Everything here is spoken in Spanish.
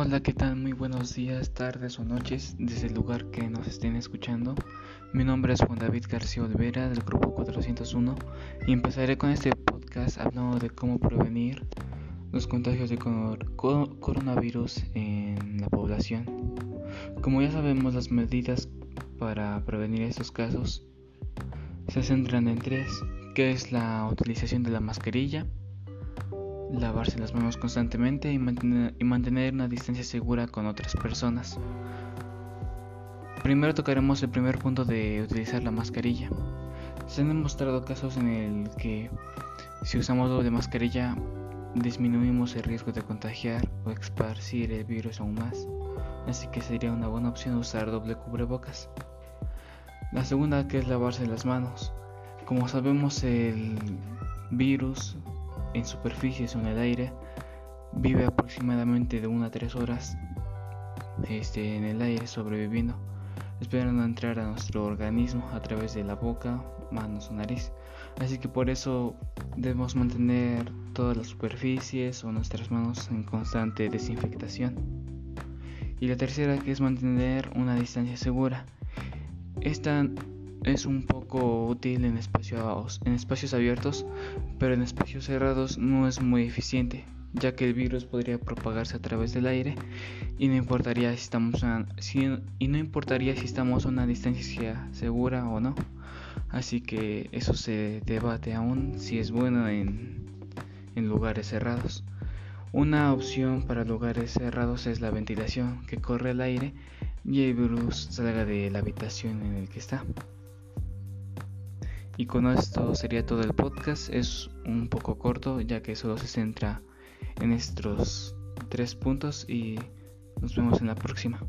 Hola, ¿qué tal? Muy buenos días, tardes o noches desde el lugar que nos estén escuchando. Mi nombre es Juan David García Olvera del grupo 401 y empezaré con este podcast hablando de cómo prevenir los contagios de coronavirus en la población. Como ya sabemos, las medidas para prevenir estos casos se centran en tres, que es la utilización de la mascarilla, lavarse las manos constantemente y mantener, una distancia segura con otras personas. Primero tocaremos el primer punto de utilizar la mascarilla. Se han demostrado casos en el que si usamos doble mascarilla disminuimos el riesgo de contagiar o esparcir el virus aún más, así que sería una buena opción usar doble cubrebocas. La segunda que es lavarse las manos. Como sabemos el virus en superficies o en el aire vive aproximadamente de 1 a 3 horas este, en el aire sobreviviendo, esperando entrar a nuestro organismo a través de la boca, manos o nariz. Así que por eso debemos mantener todas las superficies o nuestras manos en constante desinfectación. Y la tercera que es mantener una distancia segura. Esta es un poco útil en espacios, en espacios abiertos, pero en espacios cerrados no es muy eficiente, ya que el virus podría propagarse a través del aire y no importaría si estamos a, y no importaría si estamos a una distancia segura o no. Así que eso se debate aún si es bueno en, en lugares cerrados. Una opción para lugares cerrados es la ventilación, que corre el aire y el virus salga de la habitación en el que está. Y con esto sería todo el podcast. Es un poco corto ya que solo se centra en estos tres puntos y nos vemos en la próxima.